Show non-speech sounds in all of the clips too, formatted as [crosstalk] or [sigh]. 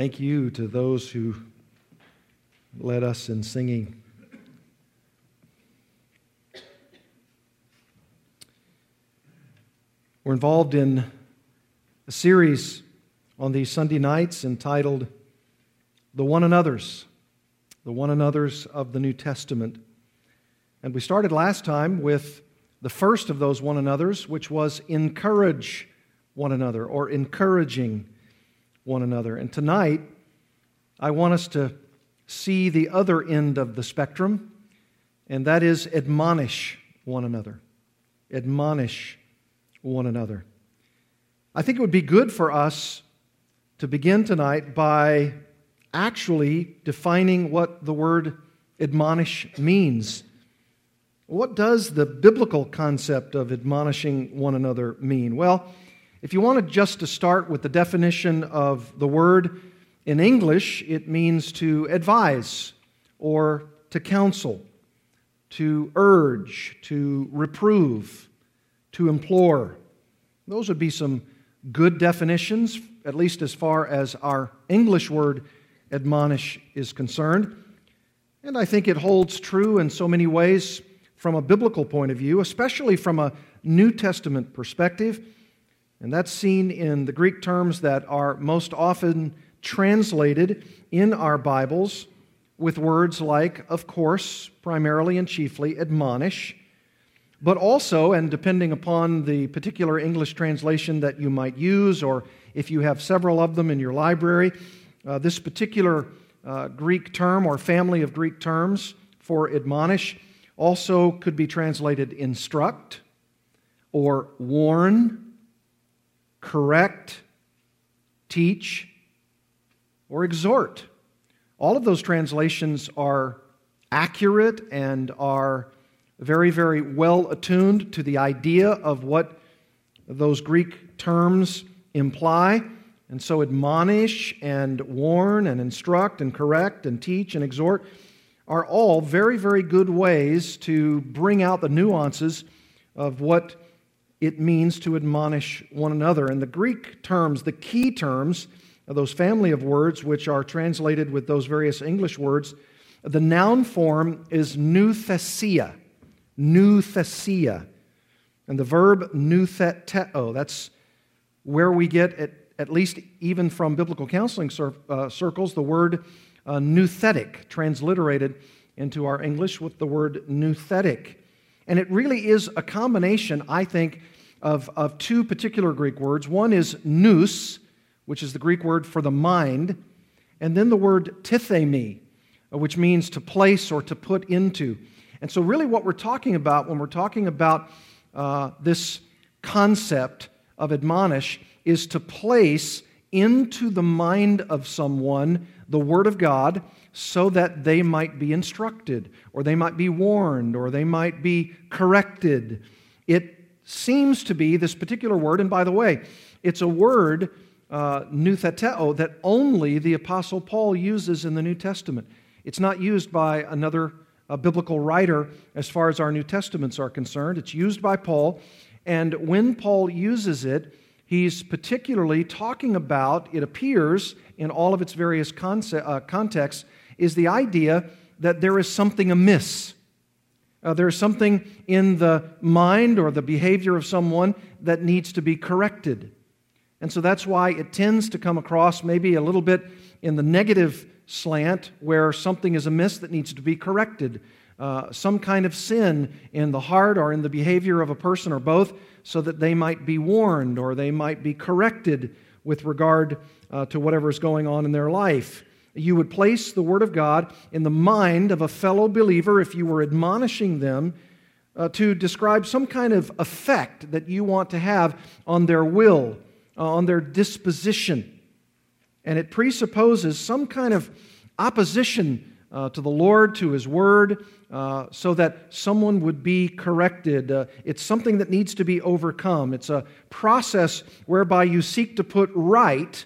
Thank you to those who led us in singing. We're involved in a series on these Sunday nights entitled The One Another's, the One Another's of the New Testament. And we started last time with the first of those one another's, which was encourage one another or encouraging one another. And tonight, I want us to see the other end of the spectrum, and that is admonish one another. Admonish one another. I think it would be good for us to begin tonight by actually defining what the word admonish means. What does the biblical concept of admonishing one another mean? Well, if you wanted just to start with the definition of the word in English, it means to advise or to counsel, to urge, to reprove, to implore. Those would be some good definitions, at least as far as our English word admonish is concerned. And I think it holds true in so many ways from a biblical point of view, especially from a New Testament perspective. And that's seen in the Greek terms that are most often translated in our Bibles with words like, of course, primarily and chiefly, admonish, but also, and depending upon the particular English translation that you might use, or if you have several of them in your library, uh, this particular uh, Greek term or family of Greek terms for admonish also could be translated instruct or warn correct, teach, or exhort. All of those translations are accurate and are very, very well attuned to the idea of what those Greek terms imply. And so, admonish and warn and instruct and correct and teach and exhort are all very, very good ways to bring out the nuances of what it means to admonish one another. And the Greek terms, the key terms, those family of words which are translated with those various English words, the noun form is nouthesia. Nouthesia. And the verb noutheteo, that's where we get, at, at least even from biblical counseling cir- uh, circles, the word uh, nouthetic, transliterated into our English with the word nouthetic. And it really is a combination, I think, of, of two particular Greek words. One is nous, which is the Greek word for the mind, and then the word tithemi, which means to place or to put into. And so, really, what we're talking about when we're talking about uh, this concept of admonish is to place into the mind of someone the Word of God so that they might be instructed, or they might be warned, or they might be corrected. It seems to be this particular word, and by the way, it's a word, uh, noutheteo, that only the Apostle Paul uses in the New Testament. It's not used by another uh, biblical writer as far as our New Testaments are concerned. It's used by Paul, and when Paul uses it, he's particularly talking about, it appears in all of its various concept, uh, contexts, is the idea that there is something amiss. Uh, there is something in the mind or the behavior of someone that needs to be corrected. And so that's why it tends to come across maybe a little bit in the negative slant where something is amiss that needs to be corrected. Uh, some kind of sin in the heart or in the behavior of a person or both, so that they might be warned or they might be corrected with regard uh, to whatever is going on in their life you would place the Word of God in the mind of a fellow believer if you were admonishing them uh, to describe some kind of effect that you want to have on their will, uh, on their disposition. And it presupposes some kind of opposition uh, to the Lord, to His Word, uh, so that someone would be corrected. Uh, it's something that needs to be overcome. It's a process whereby you seek to put right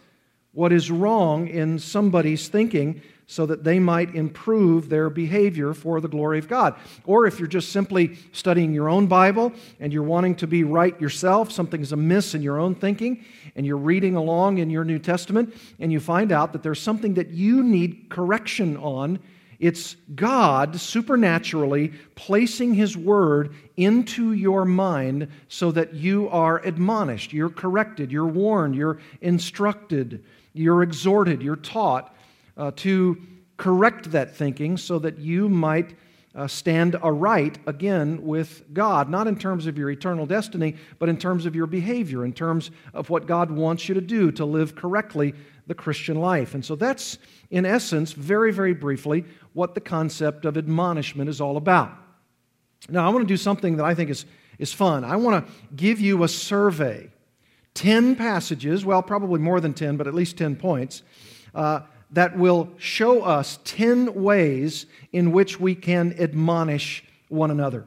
what is wrong in somebody's thinking so that they might improve their behavior for the glory of God. Or if you're just simply studying your own Bible and you're wanting to be right yourself, something's amiss in your own thinking, and you're reading along in your New Testament and you find out that there's something that you need correction on. It's God supernaturally placing His Word into your mind so that you are admonished, you're corrected, you're warned, you're instructed, you're exhorted, you're taught uh, to correct that thinking so that you might uh, stand aright again with God, not in terms of your eternal destiny, but in terms of your behavior, in terms of what God wants you to do to live correctly the Christian life. And so that's, in essence, very, very briefly, what the concept of admonishment is all about. Now, I want to do something that I think is, is fun. I want to give you a survey 10 passages, well, probably more than 10, but at least 10 points. Uh, that will show us 10 ways in which we can admonish one another.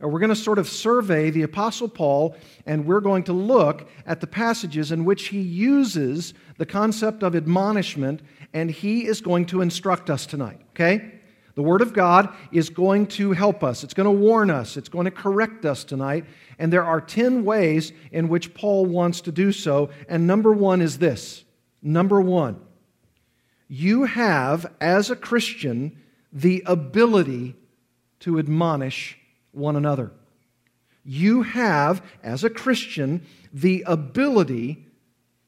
We're going to sort of survey the Apostle Paul, and we're going to look at the passages in which he uses the concept of admonishment, and he is going to instruct us tonight, okay? The Word of God is going to help us. It's going to warn us. It's going to correct us tonight. And there are 10 ways in which Paul wants to do so. And number one is this. Number one, you have, as a Christian, the ability to admonish one another. You have, as a Christian, the ability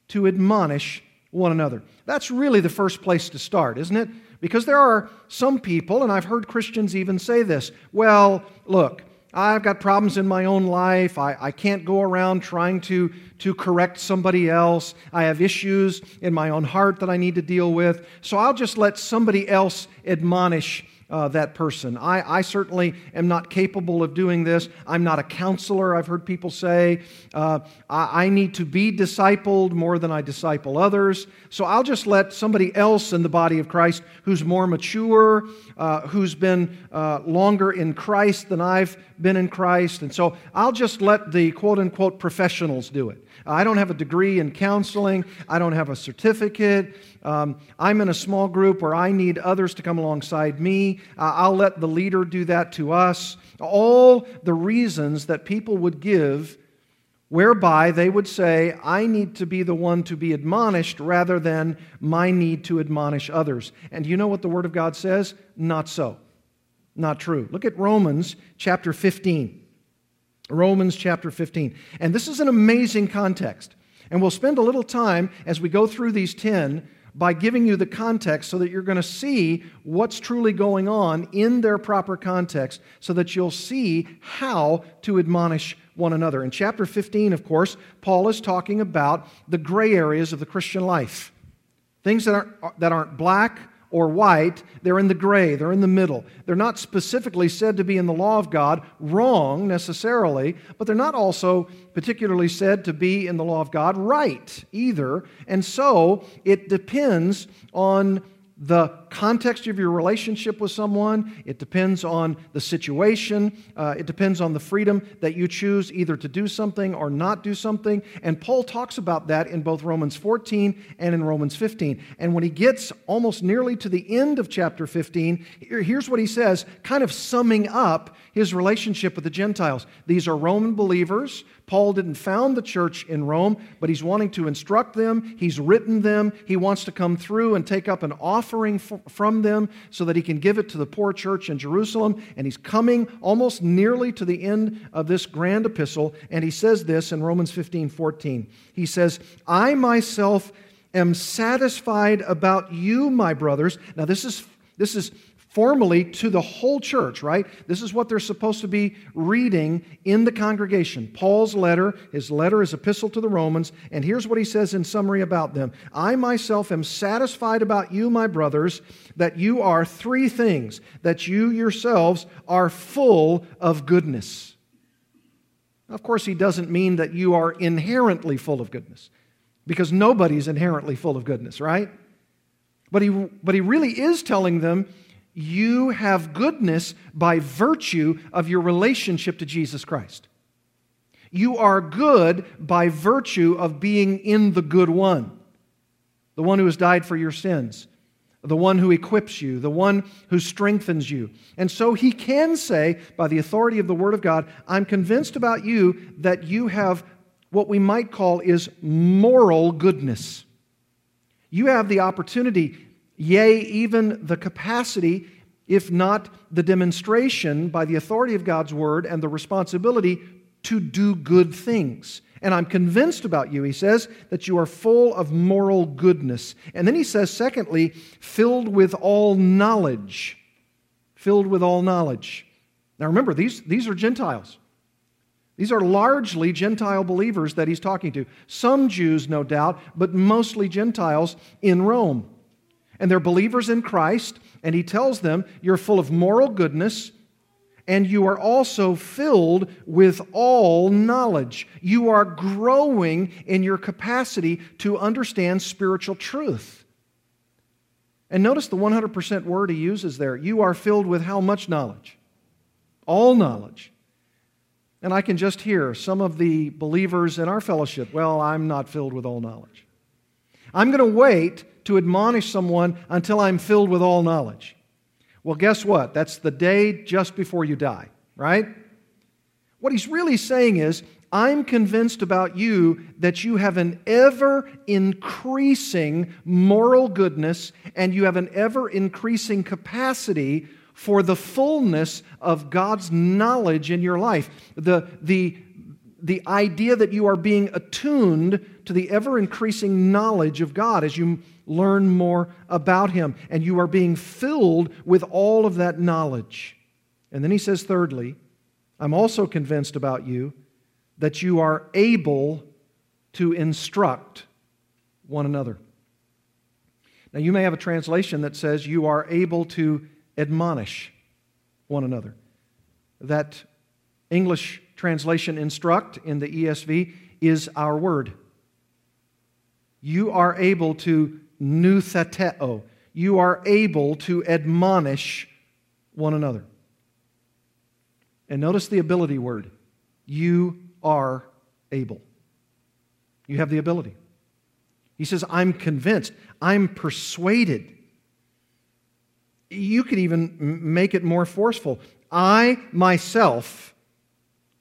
to admonish one another. That's really the first place to start, isn't it? Because there are some people, and I've heard Christians even say this well, look, I've got problems in my own life. I, I can't go around trying to, to correct somebody else. I have issues in my own heart that I need to deal with. So I'll just let somebody else admonish uh, that person. I, I certainly am not capable of doing this. I'm not a counselor, I've heard people say. Uh, I, I, need to be discipled more than I disciple others. So I'll just let somebody else in the body of Christ who's more mature, uh, who's been uh, longer in Christ than I've been in Christ. And so I'll just let the quote unquote professionals do it. I don't have a degree in counseling, I don't have a certificate. Um, I'm in a small group where I need others to come alongside me. Uh, I'll let the leader do that to us. All the reasons that people would give whereby they would say, I need to be the one to be admonished rather than my need to admonish others. And you know what the Word of God says? Not so. Not true. Look at Romans chapter 15. Romans chapter 15. And this is an amazing context. And we'll spend a little time as we go through these 10 by giving you the context so that you're going to see what's truly going on in their proper context so that you'll see how to admonish one another. In chapter 15, of course, Paul is talking about the gray areas of the Christian life. Things that aren't, that aren't black or white, they're in the gray, they're in the middle. They're not specifically said to be in the law of God, wrong necessarily, but they're not also particularly said to be in the law of God, right either. And so it depends on the context of your relationship with someone. It depends on the situation. Uh, it depends on the freedom that you choose either to do something or not do something. And Paul talks about that in both Romans 14 and in Romans 15. And when he gets almost nearly to the end of chapter 15, here's what he says, kind of summing up his relationship with the Gentiles. These are Roman believers Paul didn't found the church in Rome, but he's wanting to instruct them. He's written them. He wants to come through and take up an offering f- from them so that he can give it to the poor church in Jerusalem. And he's coming almost nearly to the end of this grand epistle. And he says this in Romans 15 14. He says, I myself am satisfied about you, my brothers. Now, this is this is formally to the whole church, right? This is what they're supposed to be reading in the congregation. Paul's letter, his letter is epistle to the Romans, and here's what he says in summary about them I myself am satisfied about you, my brothers, that you are three things, that you yourselves are full of goodness. Of course, he doesn't mean that you are inherently full of goodness, because nobody's inherently full of goodness, right? But he, but he really is telling them you have goodness by virtue of your relationship to Jesus Christ. You are good by virtue of being in the good one. the one who has died for your sins, the one who equips you, the one who strengthens you. And so he can say, by the authority of the Word of God, I'm convinced about you that you have what we might call is moral goodness. You have the opportunity, yea, even the capacity, if not the demonstration by the authority of God's Word and the responsibility to do good things. And I'm convinced about you, he says, that you are full of moral goodness. And then he says, secondly, filled with all knowledge. Filled with all knowledge. Now remember, these, these are Gentiles. These are largely Gentile believers that he's talking to. Some Jews, no doubt, but mostly Gentiles in Rome. And they're believers in Christ, and he tells them, You're full of moral goodness and you are also filled with all knowledge. You are growing in your capacity to understand spiritual truth. And notice the 100% word he uses there. You are filled with how much knowledge? All knowledge. And I can just hear some of the believers in our fellowship, well, I'm not filled with all knowledge. I'm going to wait to admonish someone until I'm filled with all knowledge. Well, guess what? That's the day just before you die, right? What he's really saying is, I'm convinced about you that you have an ever increasing moral goodness and you have an ever increasing capacity for the fullness of God's knowledge in your life. The, the, the idea that you are being attuned to the ever increasing knowledge of God as you learn more about Him. And you are being filled with all of that knowledge. And then he says, thirdly, I'm also convinced about you that you are able to instruct one another. Now, you may have a translation that says you are able to admonish one another. That English translation, instruct, in the ESV, is our word. You are able to noutheteo. You are able to admonish one another. And notice the ability word. You are able. You have the ability. He says, I'm convinced. I'm persuaded. You could even make it more forceful. I myself,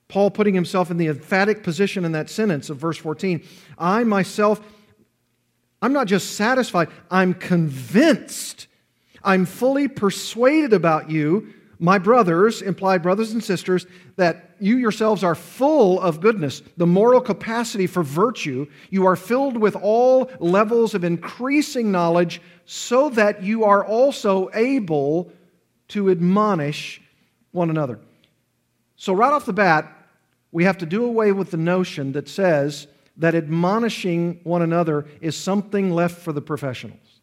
Paul putting himself in the emphatic position in that sentence of verse 14, I myself I'm not just satisfied, I'm convinced. I'm fully persuaded about you, my brothers, implied brothers and sisters, that you yourselves are full of goodness, the moral capacity for virtue. You are filled with all levels of increasing knowledge, so that you are also able to admonish one another. So, right off the bat, we have to do away with the notion that says that admonishing one another is something left for the professionals.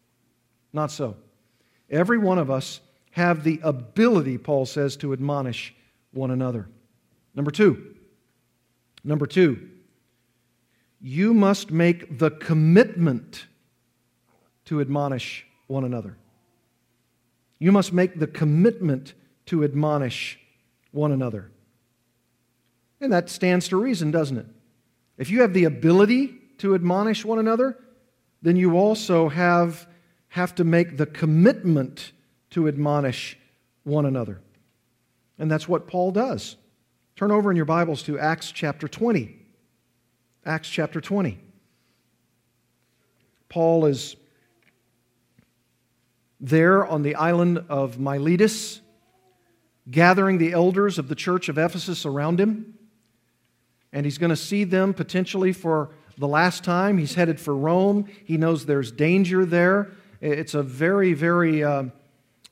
Not so. Every one of us have the ability, Paul says, to admonish one another. Number two, number two, you must make the commitment to admonish one another. You must make the commitment to admonish one another. And that stands to reason, doesn't it? If you have the ability to admonish one another, then you also have, have to make the commitment to admonish one another. And that's what Paul does. Turn over in your Bibles to Acts chapter 20. Acts chapter 20. Paul is there on the island of Miletus, gathering the elders of the church of Ephesus around him and he's going to see them potentially for the last time. He's headed for Rome. He knows there's danger there. It's a very, very uh,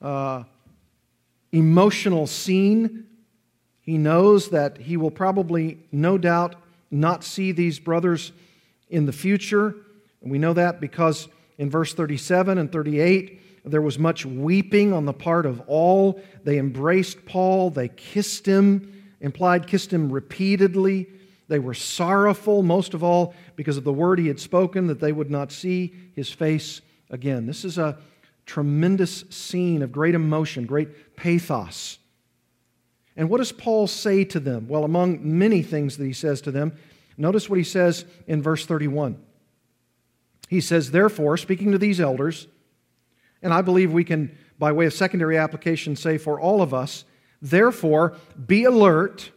uh, emotional scene. He knows that he will probably, no doubt, not see these brothers in the future. And we know that because in verse 37 and 38, there was much weeping on the part of all. They embraced Paul, they kissed him, implied kissed him repeatedly. They were sorrowful, most of all, because of the word he had spoken that they would not see his face again. This is a tremendous scene of great emotion, great pathos. And what does Paul say to them? Well, among many things that he says to them, notice what he says in verse 31. He says, Therefore, speaking to these elders, and I believe we can, by way of secondary application, say for all of us, therefore, be alert,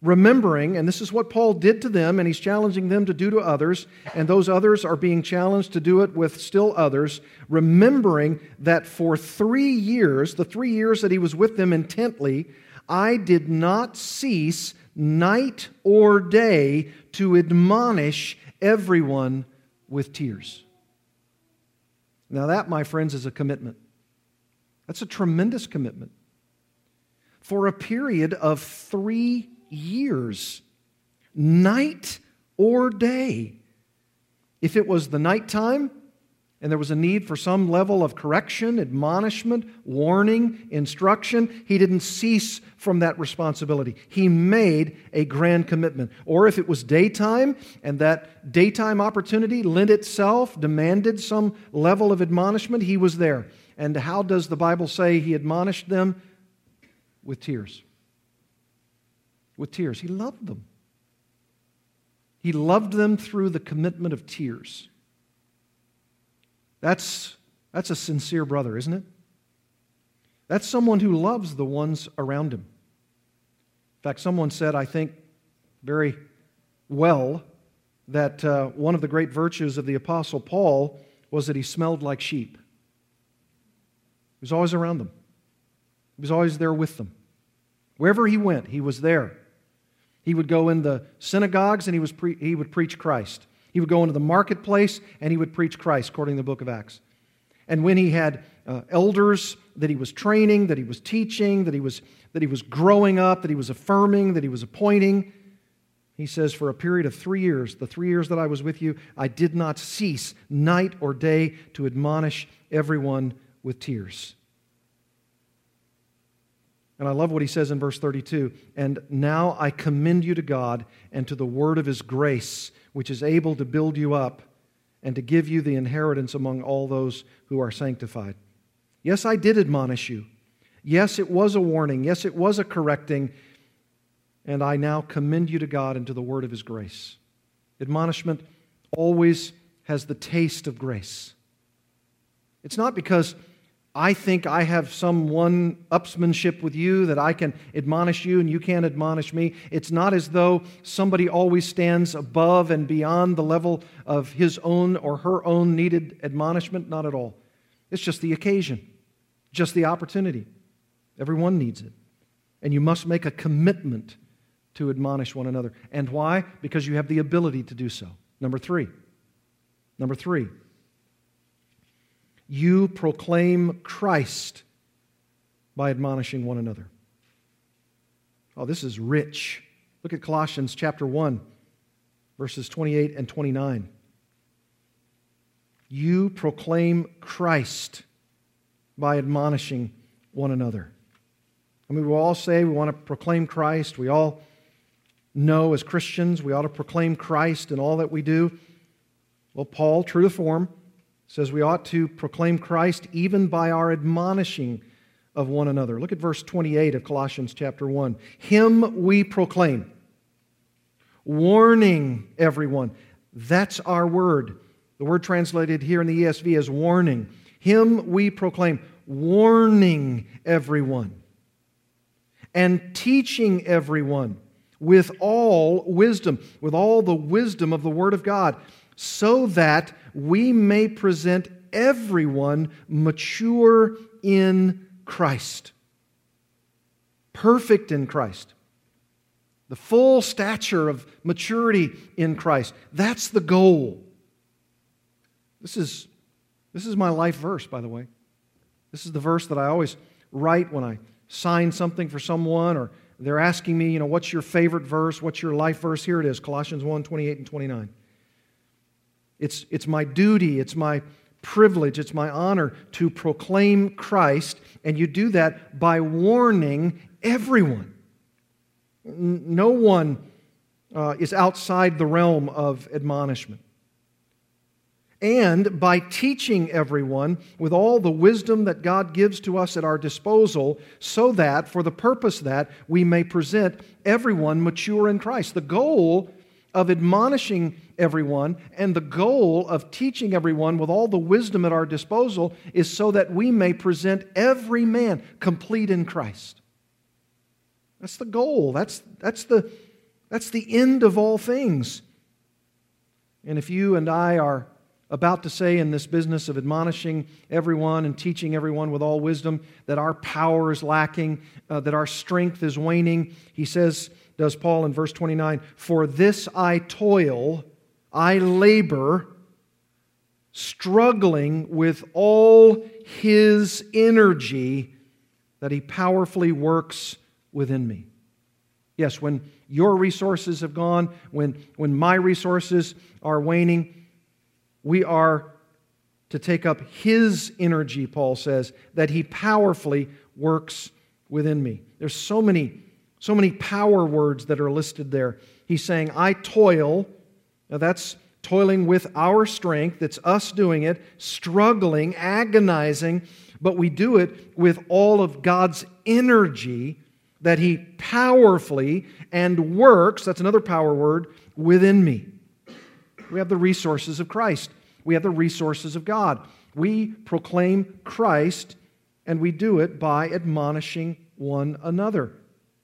remembering, and this is what Paul did to them, and he's challenging them to do to others, and those others are being challenged to do it with still others, remembering that for three years, the three years that he was with them intently, I did not cease night or day to admonish everyone with tears. Now, that, my friends, is a commitment. That's a tremendous commitment. For a period of three years, night or day. If it was the nighttime, and there was a need for some level of correction, admonishment, warning, instruction, he didn't cease from that responsibility. He made a grand commitment. Or if it was daytime and that daytime opportunity lent itself, demanded some level of admonishment, he was there. And how does the Bible say he admonished them? With tears. With tears. He loved them. He loved them through the commitment of tears. That's, that's a sincere brother, isn't it? That's someone who loves the ones around him. In fact, someone said, I think very well, that uh, one of the great virtues of the Apostle Paul was that he smelled like sheep. He was always around them, he was always there with them. Wherever he went, he was there. He would go in the synagogues and he, was pre- he would preach Christ. He would go into the marketplace and he would preach Christ, according to the book of Acts. And when he had uh, elders that he was training, that he was teaching, that he was, that he was growing up, that he was affirming, that he was appointing, he says, For a period of three years, the three years that I was with you, I did not cease night or day to admonish everyone with tears. And I love what he says in verse 32 And now I commend you to God and to the word of his grace which is able to build you up and to give you the inheritance among all those who are sanctified. Yes, I did admonish you. Yes, it was a warning. Yes, it was a correcting. And I now commend you to God and to the word of his grace. Admonishment always has the taste of grace. It's not because I think I have some one upsmanship with you that I can admonish you and you can't admonish me. It's not as though somebody always stands above and beyond the level of his own or her own needed admonishment. Not at all. It's just the occasion, just the opportunity. Everyone needs it. And you must make a commitment to admonish one another. And why? Because you have the ability to do so. Number three. Number three you proclaim Christ by admonishing one another. Oh, this is rich. Look at Colossians chapter 1, verses 28 and 29. You proclaim Christ by admonishing one another. I mean, we all say we want to proclaim Christ. We all know as Christians we ought to proclaim Christ in all that we do. Well, Paul, true to form, says we ought to proclaim Christ even by our admonishing of one another. Look at verse 28 of Colossians chapter 1. Him we proclaim, warning everyone. That's our word. The word translated here in the ESV is warning. Him we proclaim, warning everyone and teaching everyone with all wisdom, with all the wisdom of the Word of God, so that we may present everyone mature in Christ, perfect in Christ, the full stature of maturity in Christ. That's the goal. This is, this is my life verse, by the way. This is the verse that I always write when I sign something for someone or they're asking me, you know, what's your favorite verse? What's your life verse? Here it is Colossians 1 28 and 29. It's, it's my duty, it's my privilege, it's my honor to proclaim Christ, and you do that by warning everyone. No one uh, is outside the realm of admonishment. And by teaching everyone with all the wisdom that God gives to us at our disposal, so that, for the purpose that we may present everyone mature in Christ. The goal of admonishing everyone and the goal of teaching everyone with all the wisdom at our disposal is so that we may present every man complete in Christ. That's the goal. That's, that's, the, that's the end of all things. And if you and I are about to say in this business of admonishing everyone and teaching everyone with all wisdom that our power is lacking, uh, that our strength is waning, he says, does Paul in verse 29, For this I toil, I labor, struggling with all his energy that he powerfully works within me. Yes, when your resources have gone, when, when my resources are waning, we are to take up his energy, Paul says, that he powerfully works within me. There's so many, so many power words that are listed there. He's saying, I toil. Now that's toiling with our strength. It's us doing it, struggling, agonizing, but we do it with all of God's energy that He powerfully and works, that's another power word, within me. We have the resources of Christ, we have the resources of God. We proclaim Christ, and we do it by admonishing one another.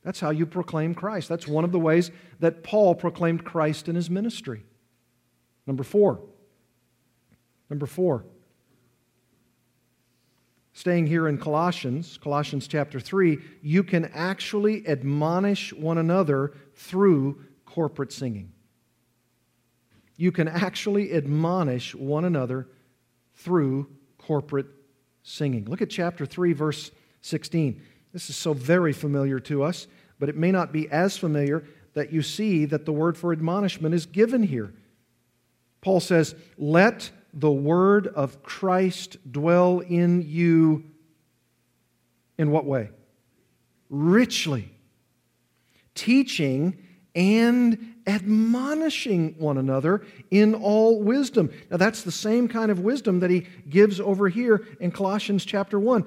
That's how you proclaim Christ. That's one of the ways that Paul proclaimed Christ in his ministry. Number four. Number four. Staying here in Colossians, Colossians chapter 3, you can actually admonish one another through corporate singing. You can actually admonish one another through corporate singing. Look at chapter 3, verse 16. This is so very familiar to us, but it may not be as familiar that you see that the word for admonishment is given here. Paul says, Let the word of Christ dwell in you in what way? Richly. Teaching and admonishing one another in all wisdom. Now, that's the same kind of wisdom that he gives over here in Colossians chapter 1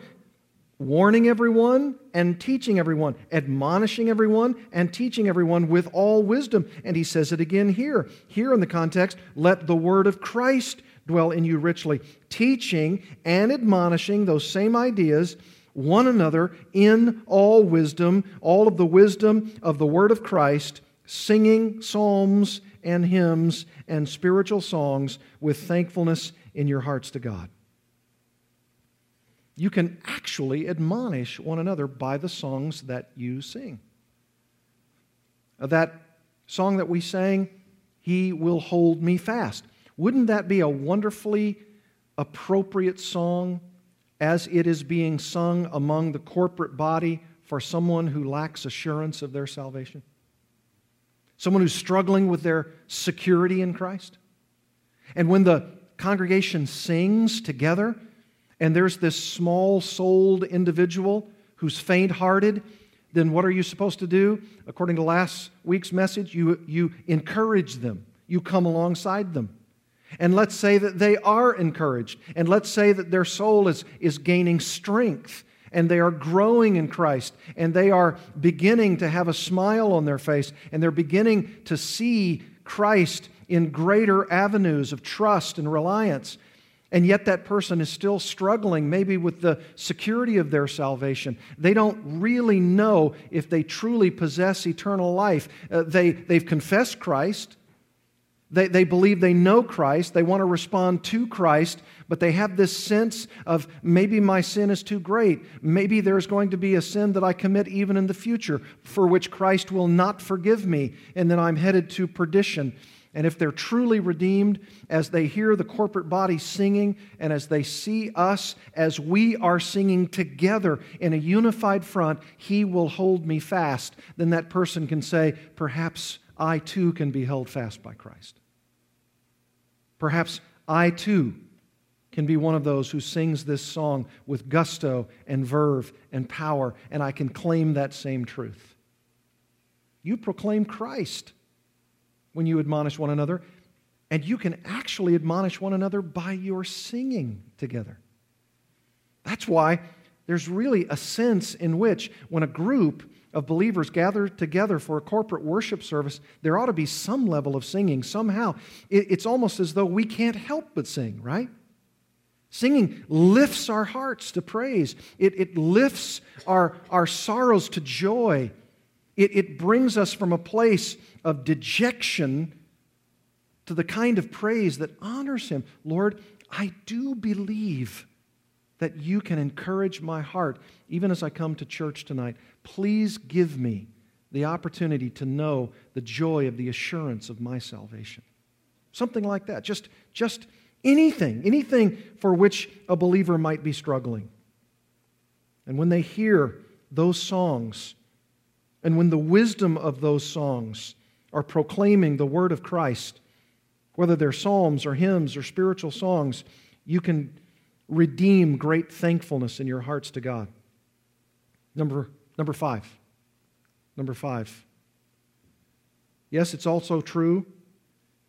warning everyone and teaching everyone, admonishing everyone and teaching everyone with all wisdom. And he says it again here. Here in the context, let the word of Christ dwell in you richly, teaching and admonishing those same ideas one another in all wisdom, all of the wisdom of the word of Christ, singing psalms and hymns and spiritual songs with thankfulness in your hearts to God you can actually admonish one another by the songs that you sing. That song that we sang, He Will Hold Me Fast. Wouldn't that be a wonderfully appropriate song as it is being sung among the corporate body for someone who lacks assurance of their salvation? Someone who's struggling with their security in Christ? And when the congregation sings together, and there's this small souled individual who's faint hearted, then what are you supposed to do? According to last week's message, you, you encourage them, you come alongside them. And let's say that they are encouraged, and let's say that their soul is, is gaining strength and they are growing in Christ, and they are beginning to have a smile on their face, and they're beginning to see Christ in greater avenues of trust and reliance. And yet, that person is still struggling, maybe with the security of their salvation. They don't really know if they truly possess eternal life. Uh, they, they've confessed Christ, they, they believe they know Christ, they want to respond to Christ, but they have this sense of maybe my sin is too great. Maybe there's going to be a sin that I commit even in the future for which Christ will not forgive me, and then I'm headed to perdition. And if they're truly redeemed, as they hear the corporate body singing and as they see us as we are singing together in a unified front, He will hold me fast, then that person can say, Perhaps I too can be held fast by Christ. Perhaps I too can be one of those who sings this song with gusto and verve and power, and I can claim that same truth. You proclaim Christ when you admonish one another. And you can actually admonish one another by your singing together. That's why there's really a sense in which when a group of believers gather together for a corporate worship service, there ought to be some level of singing somehow. It's almost as though we can't help but sing, right? Singing lifts our hearts to praise, it, it lifts our, our sorrows to joy. It, it brings us from a place of dejection to the kind of praise that honors Him. Lord, I do believe that you can encourage my heart even as I come to church tonight. Please give me the opportunity to know the joy of the assurance of my salvation. Something like that. Just, just anything, anything for which a believer might be struggling. And when they hear those songs, and when the wisdom of those songs are proclaiming the word of Christ, whether they're psalms or hymns or spiritual songs, you can redeem great thankfulness in your hearts to God. Number, number five. Number five. Yes, it's also true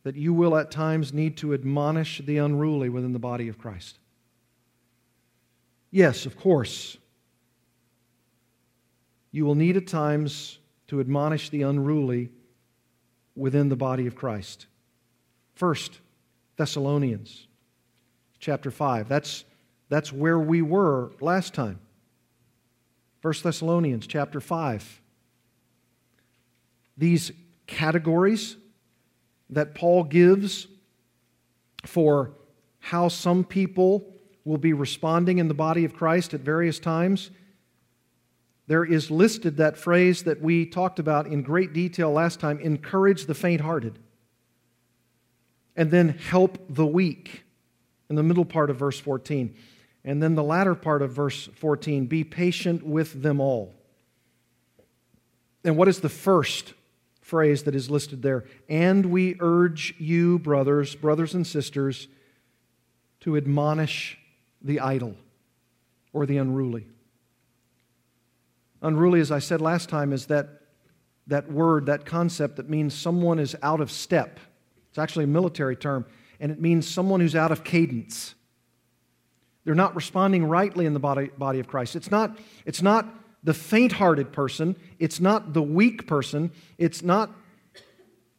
that you will at times need to admonish the unruly within the body of Christ. Yes, of course. You will need at times to admonish the unruly within the body of Christ. First, Thessalonians chapter 5. That's, that's where we were last time. First Thessalonians chapter 5. These categories that Paul gives for how some people will be responding in the body of Christ at various times. There is listed that phrase that we talked about in great detail last time encourage the faint hearted and then help the weak in the middle part of verse 14. And then the latter part of verse 14 be patient with them all. And what is the first phrase that is listed there? And we urge you, brothers, brothers and sisters, to admonish the idle or the unruly. Unruly, as I said last time, is that, that word, that concept that means someone is out of step it's actually a military term, and it means someone who's out of cadence. They're not responding rightly in the body, body of Christ. It's not, it's not the faint hearted person, it's not the weak person, it's not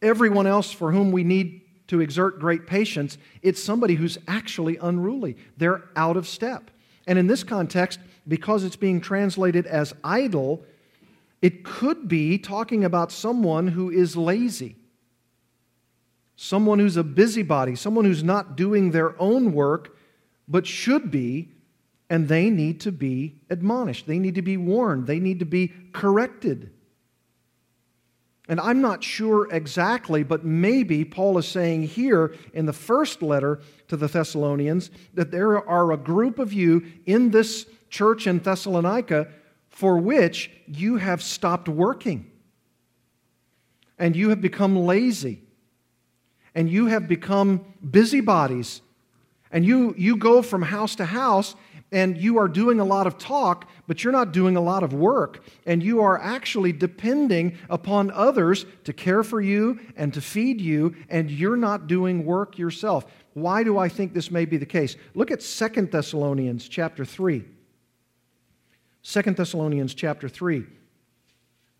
everyone else for whom we need to exert great patience. It's somebody who's actually unruly. They're out of step. And in this context, because it's being translated as idle, it could be talking about someone who is lazy someone who's a busybody, someone who's not doing their own work, but should be, and they need to be admonished. They need to be warned. They need to be corrected. And I'm not sure exactly, but maybe Paul is saying here in the first letter to the Thessalonians that there are a group of you in this church in Thessalonica for which you have stopped working and you have become lazy and you have become busybodies. And you, you go from house to house and you are doing a lot of talk, but you're not doing a lot of work. And you are actually depending upon others to care for you and to feed you, and you're not doing work yourself. Why do I think this may be the case? Look at Second Thessalonians chapter 3. 2 Thessalonians chapter 3,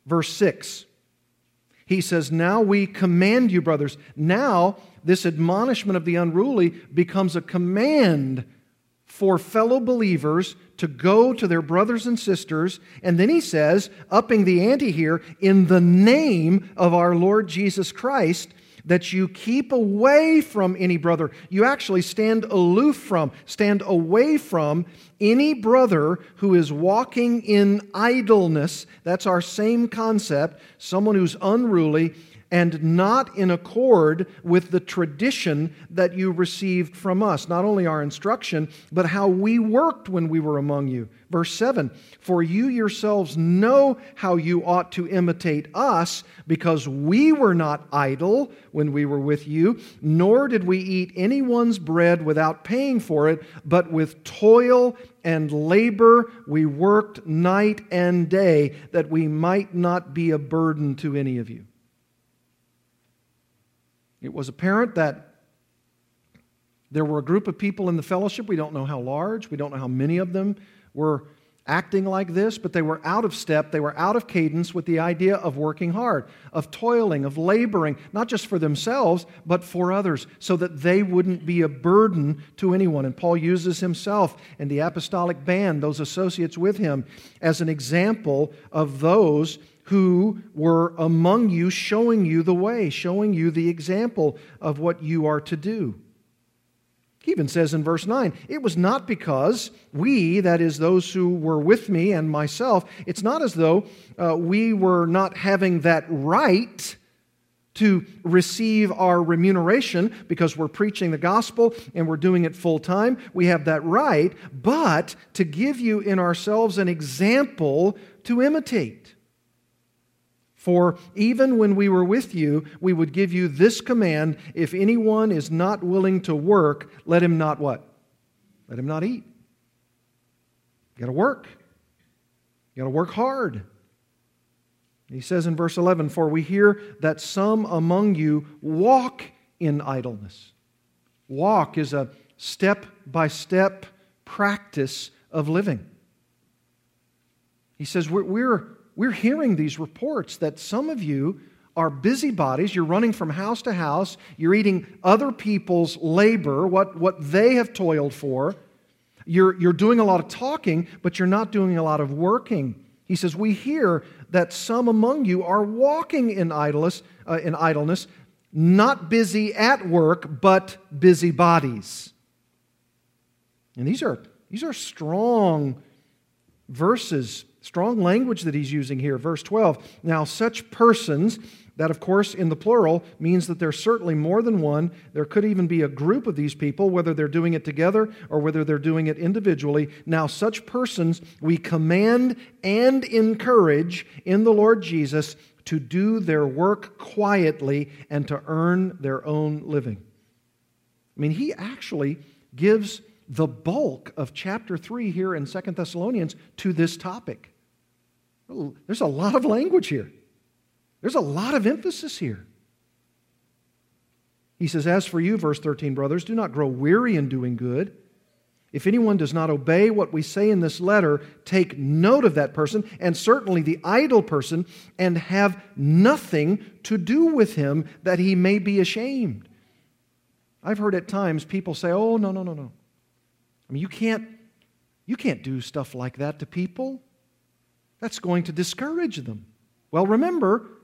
verse 6 he says, Now we command you, brothers. Now, this admonishment of the unruly becomes a command for fellow believers to go to their brothers and sisters. And then he says, upping the ante here, in the name of our Lord Jesus Christ, that you keep away from any brother. You actually stand aloof from, stand away from any brother who is walking in idleness. That's our same concept. Someone who's unruly and not in accord with the tradition that you received from us. Not only our instruction, but how we worked when we were among you. Verse 7 For you yourselves know how you ought to imitate us, because we were not idle when we were with you, nor did we eat anyone's bread without paying for it, but with toil and labor we worked night and day, that we might not be a burden to any of you. It was apparent that there were a group of people in the fellowship. We don't know how large, we don't know how many of them were acting like this, but they were out of step, they were out of cadence with the idea of working hard, of toiling, of laboring, not just for themselves, but for others, so that they wouldn't be a burden to anyone. And Paul uses himself and the apostolic band, those associates with him, as an example of those who were among you, showing you the way, showing you the example of what you are to do. He even says in verse 9, it was not because we, that is, those who were with me and myself, it's not as though uh, we were not having that right to receive our remuneration because we're preaching the gospel and we're doing it full time. We have that right, but to give you in ourselves an example to imitate. For even when we were with you, we would give you this command if anyone is not willing to work, let him not what? Let him not eat. You got to work. You got to work hard. He says in verse 11, For we hear that some among you walk in idleness. Walk is a step by step practice of living. He says, we're, we're we're hearing these reports that some of you are busybodies. You're running from house to house. You're eating other people's labor, what, what they have toiled for. You're, you're doing a lot of talking, but you're not doing a lot of working. He says, We hear that some among you are walking in idleness, uh, in idleness not busy at work, but busybodies. And these are, these are strong verses Strong language that he's using here, verse 12. Now, such persons, that of course in the plural means that there's certainly more than one. There could even be a group of these people, whether they're doing it together or whether they're doing it individually. Now, such persons we command and encourage in the Lord Jesus to do their work quietly and to earn their own living. I mean, he actually gives the bulk of chapter 3 here in Second Thessalonians to this topic. There's a lot of language here, there's a lot of emphasis here. He says, As for you, verse 13, brothers, do not grow weary in doing good. If anyone does not obey what we say in this letter, take note of that person, and certainly the idle person, and have nothing to do with him that he may be ashamed. I've heard at times people say, Oh, no, no, no, no. I mean, you can't, you can't do stuff like that to people. That's going to discourage them. Well, remember,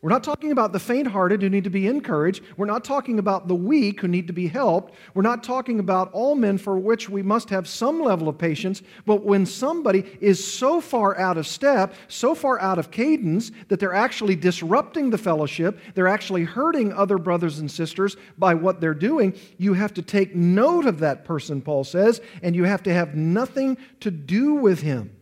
we're not talking about the faint hearted who need to be encouraged. We're not talking about the weak who need to be helped. We're not talking about all men for which we must have some level of patience. But when somebody is so far out of step, so far out of cadence, that they're actually disrupting the fellowship, they're actually hurting other brothers and sisters by what they're doing, you have to take note of that person, Paul says, and you have to have nothing to do with him.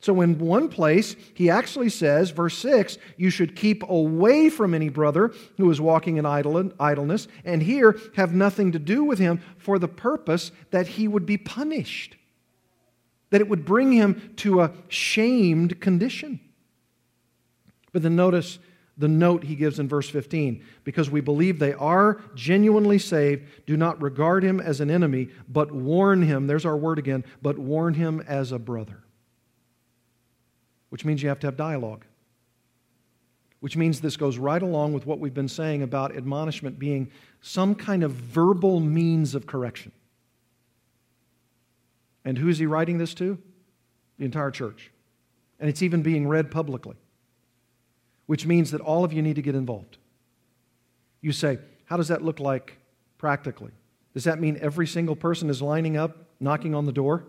So, in one place, he actually says, verse 6, you should keep away from any brother who is walking in idleness, and here have nothing to do with him for the purpose that he would be punished, that it would bring him to a shamed condition. But then notice the note he gives in verse 15 because we believe they are genuinely saved, do not regard him as an enemy, but warn him, there's our word again, but warn him as a brother which means you have to have dialogue. Which means this goes right along with what we've been saying about admonishment being some kind of verbal means of correction. And who is he writing this to? The entire church. And it's even being read publicly, which means that all of you need to get involved. You say, how does that look like practically? Does that mean every single person is lining up, knocking on the door?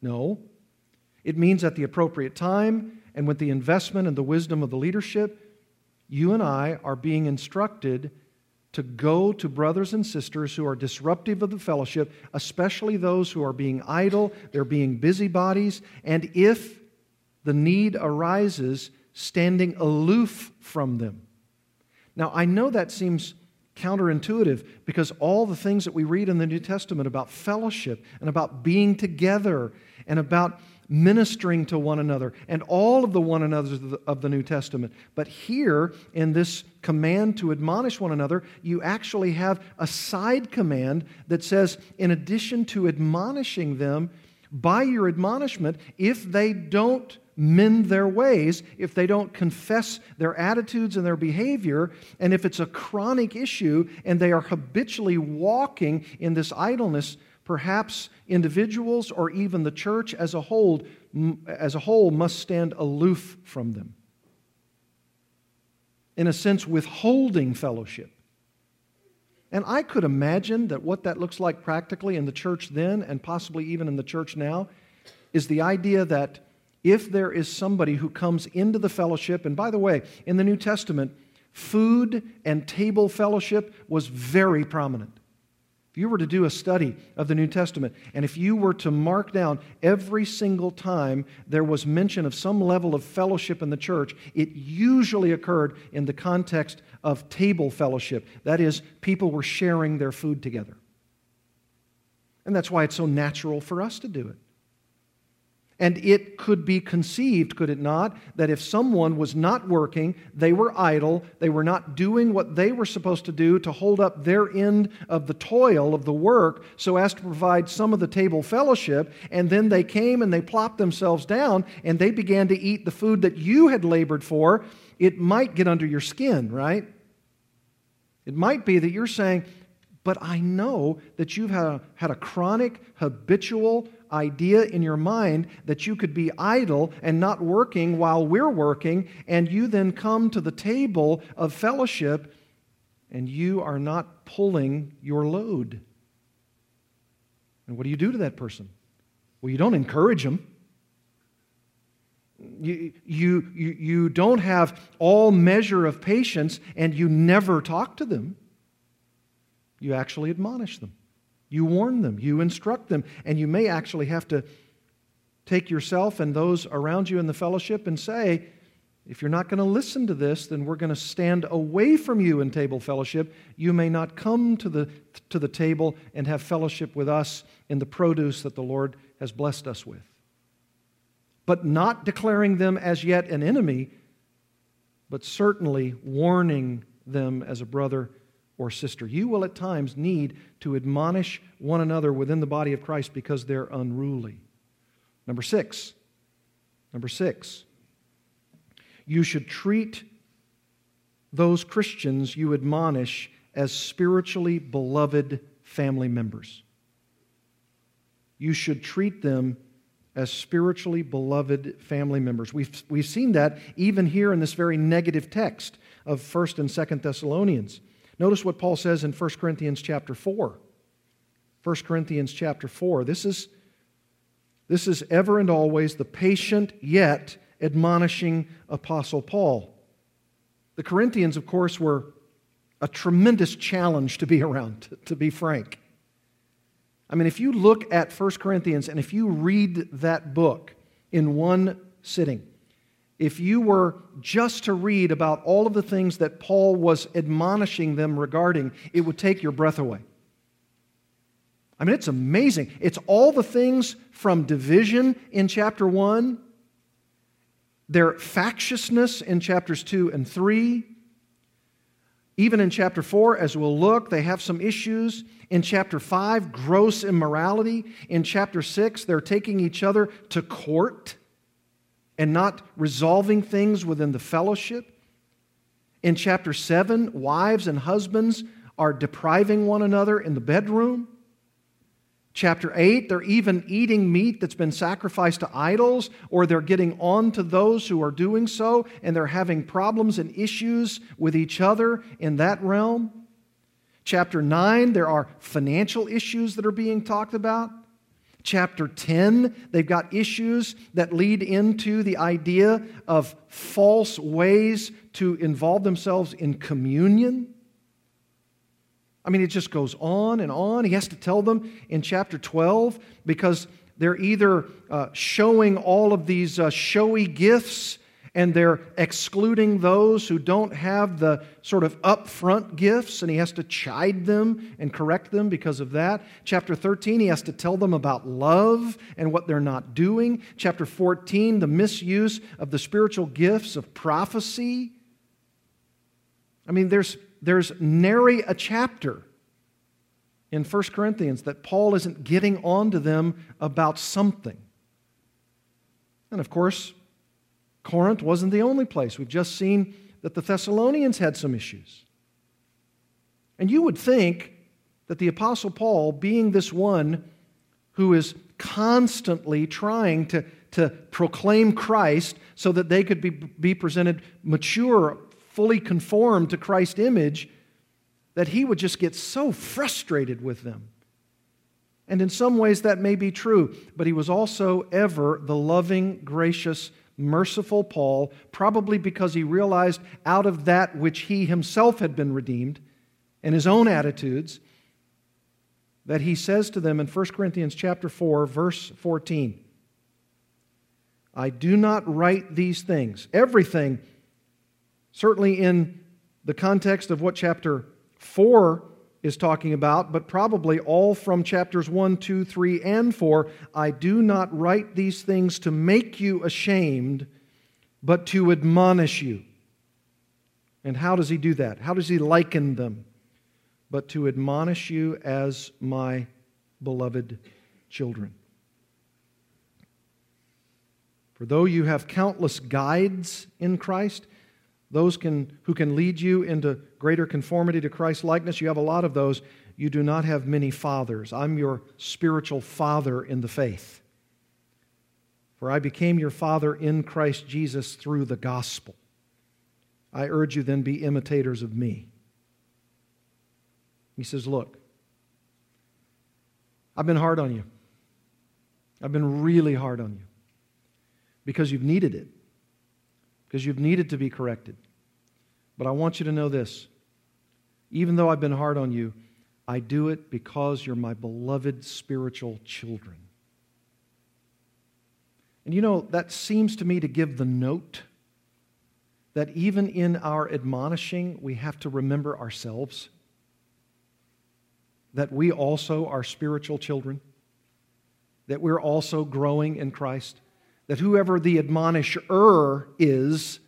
No. It means at the appropriate time and with the investment and the wisdom of the leadership, you and I are being instructed to go to brothers and sisters who are disruptive of the fellowship, especially those who are being idle, they're being busybodies, and if the need arises, standing aloof from them. Now, I know that seems counterintuitive because all the things that we read in the New Testament about fellowship and about being together and about ministering to one another, and all of the one another of the New Testament. But here, in this command to admonish one another, you actually have a side command that says, in addition to admonishing them, by your admonishment if they don't mend their ways, if they don't confess their attitudes and their behavior, and if it's a chronic issue and they are habitually walking in this idleness, perhaps individuals or even the church as a whole, as a whole must stand aloof from them. In a sense, withholding fellowship. And I could imagine that what that looks like practically in the church then, and possibly even in the church now, is the idea that if there is somebody who comes into the fellowship, and by the way, in the New Testament, food and table fellowship was very prominent. If you were to do a study of the New Testament, and if you were to mark down every single time there was mention of some level of fellowship in the church, it usually occurred in the context of table fellowship. That is, people were sharing their food together. And that's why it's so natural for us to do it. And it could be conceived, could it not, that if someone was not working, they were idle, they were not doing what they were supposed to do to hold up their end of the toil of the work so as to provide some of the table fellowship, and then they came and they plopped themselves down and they began to eat the food that you had labored for, it might get under your skin, right? It might be that you're saying, but I know that you've had a, had a chronic, habitual, idea in your mind that you could be idle and not working while we're working, and you then come to the table of fellowship and you are not pulling your load. And what do you do to that person? Well, you don't encourage them. You, you, you, don't have all measure of patience and you never talk to them. You actually admonish them. You warn them, you instruct them, and you may actually have to take yourself and those around you in the fellowship and say, if you're not going to listen to this, then we're going to stand away from you in table fellowship. You may not come to the, to the table and have fellowship with us in the produce that the Lord has blessed us with. But not declaring them as yet an enemy, but certainly warning them as a brother or sister. You will at times need to admonish one another within the body of Christ because they're unruly. Number six, number six, you should treat those Christians you admonish as spiritually beloved family members. You should treat them as spiritually beloved family members. We've, we've seen that even here in this very negative text of 1st and 2nd Thessalonians. Notice what Paul says in 1 Corinthians chapter 4. 1 Corinthians chapter 4. This is, this is ever and always the patient yet admonishing Apostle Paul. The Corinthians, of course, were a tremendous challenge to be around, to, to be frank. I mean, if you look at 1 Corinthians and if you read that book in one sitting, if you were just to read about all of the things that Paul was admonishing them regarding, it would take your breath away. I mean, it's amazing. It's all the things from division in chapter 1, their factiousness in chapters 2 and 3. Even in chapter 4, as we'll look, they have some issues. In chapter 5, gross immorality. In chapter 6, they're taking each other to court and not resolving things within the fellowship. In chapter 7, wives and husbands are depriving one another in the bedroom. Chapter 8, they're even eating meat that's been sacrificed to idols, or they're getting on to those who are doing so, and they're having problems and issues with each other in that realm. Chapter 9, there are financial issues that are being talked about chapter 10, they've got issues that lead into the idea of false ways to involve themselves in communion. I mean, it just goes on and on. He has to tell them in chapter 12 because they're either uh, showing all of these uh, showy gifts and they're excluding those who don't have the sort of upfront gifts, and he has to chide them and correct them because of that. Chapter 13, he has to tell them about love and what they're not doing. Chapter 14, the misuse of the spiritual gifts of prophecy. I mean, there's, there's nary a chapter in 1 Corinthians that Paul isn't getting on to them about something. And of course, Corinth wasn't the only place. We've just seen that the Thessalonians had some issues. And you would think that the Apostle Paul, being this one who is constantly trying to, to proclaim Christ so that they could be, be presented mature, fully conformed to Christ's image, that he would just get so frustrated with them. And in some ways, that may be true, but he was also ever the loving, gracious, merciful Paul, probably because he realized out of that which he himself had been redeemed and his own attitudes, that he says to them in 1 Corinthians chapter 4 verse 14 I do not write these things. Everything certainly in the context of what chapter 4 is talking about, but probably all from chapters 1, 2, 3, and 4. I do not write these things to make you ashamed, but to admonish you. And how does he do that? How does he liken them? But to admonish you as my beloved children. For though you have countless guides in Christ, those can, who can lead you into greater conformity to Christ's likeness. You have a lot of those. You do not have many fathers. I'm your spiritual father in the faith. For I became your father in Christ Jesus through the gospel. I urge you then, be imitators of me. He says, Look, I've been hard on you. I've been really hard on you because you've needed it because you've needed to be corrected. But I want you to know this even though I've been hard on you, I do it because you're my beloved spiritual children. And you know, that seems to me to give the note that even in our admonishing, we have to remember ourselves that we also are spiritual children, that we're also growing in Christ that whoever the admonisher is,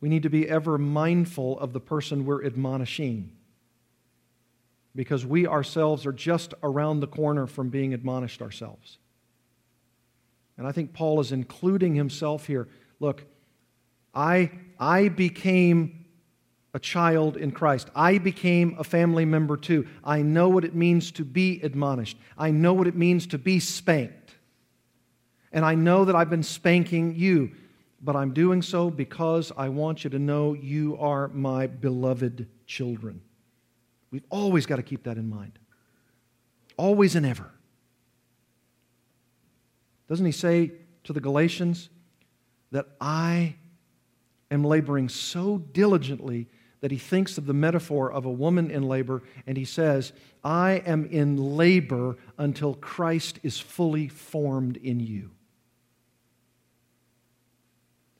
we need to be ever mindful of the person we're admonishing. Because we ourselves are just around the corner from being admonished ourselves. And I think Paul is including himself here. Look, I, I became a child in Christ. I became a family member too. I know what it means to be admonished. I know what it means to be spanked. And I know that I've been spanking you, but I'm doing so because I want you to know you are my beloved children. We've always got to keep that in mind. Always and ever. Doesn't he say to the Galatians that I am laboring so diligently that he thinks of the metaphor of a woman in labor and he says, I am in labor until Christ is fully formed in you.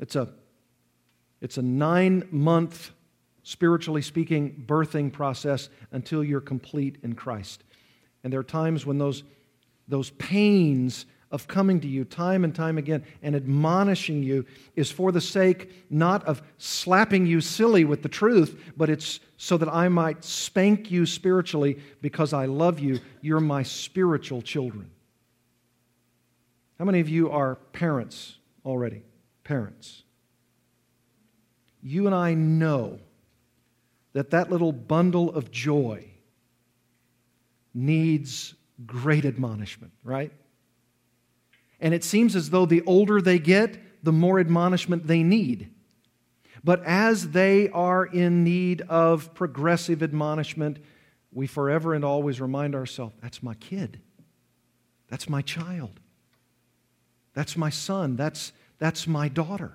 It's a, it's a nine month, spiritually speaking, birthing process until you're complete in Christ. And there are times when those, those pains of coming to you time and time again and admonishing you is for the sake not of slapping you silly with the truth, but it's so that I might spank you spiritually because I love you. You're my spiritual children. How many of you are parents already? Parents, you and I know that that little bundle of joy needs great admonishment, right? And it seems as though the older they get, the more admonishment they need. But as they are in need of progressive admonishment, we forever and always remind ourselves that's my kid. That's my child. That's my son. That's, that's my daughter.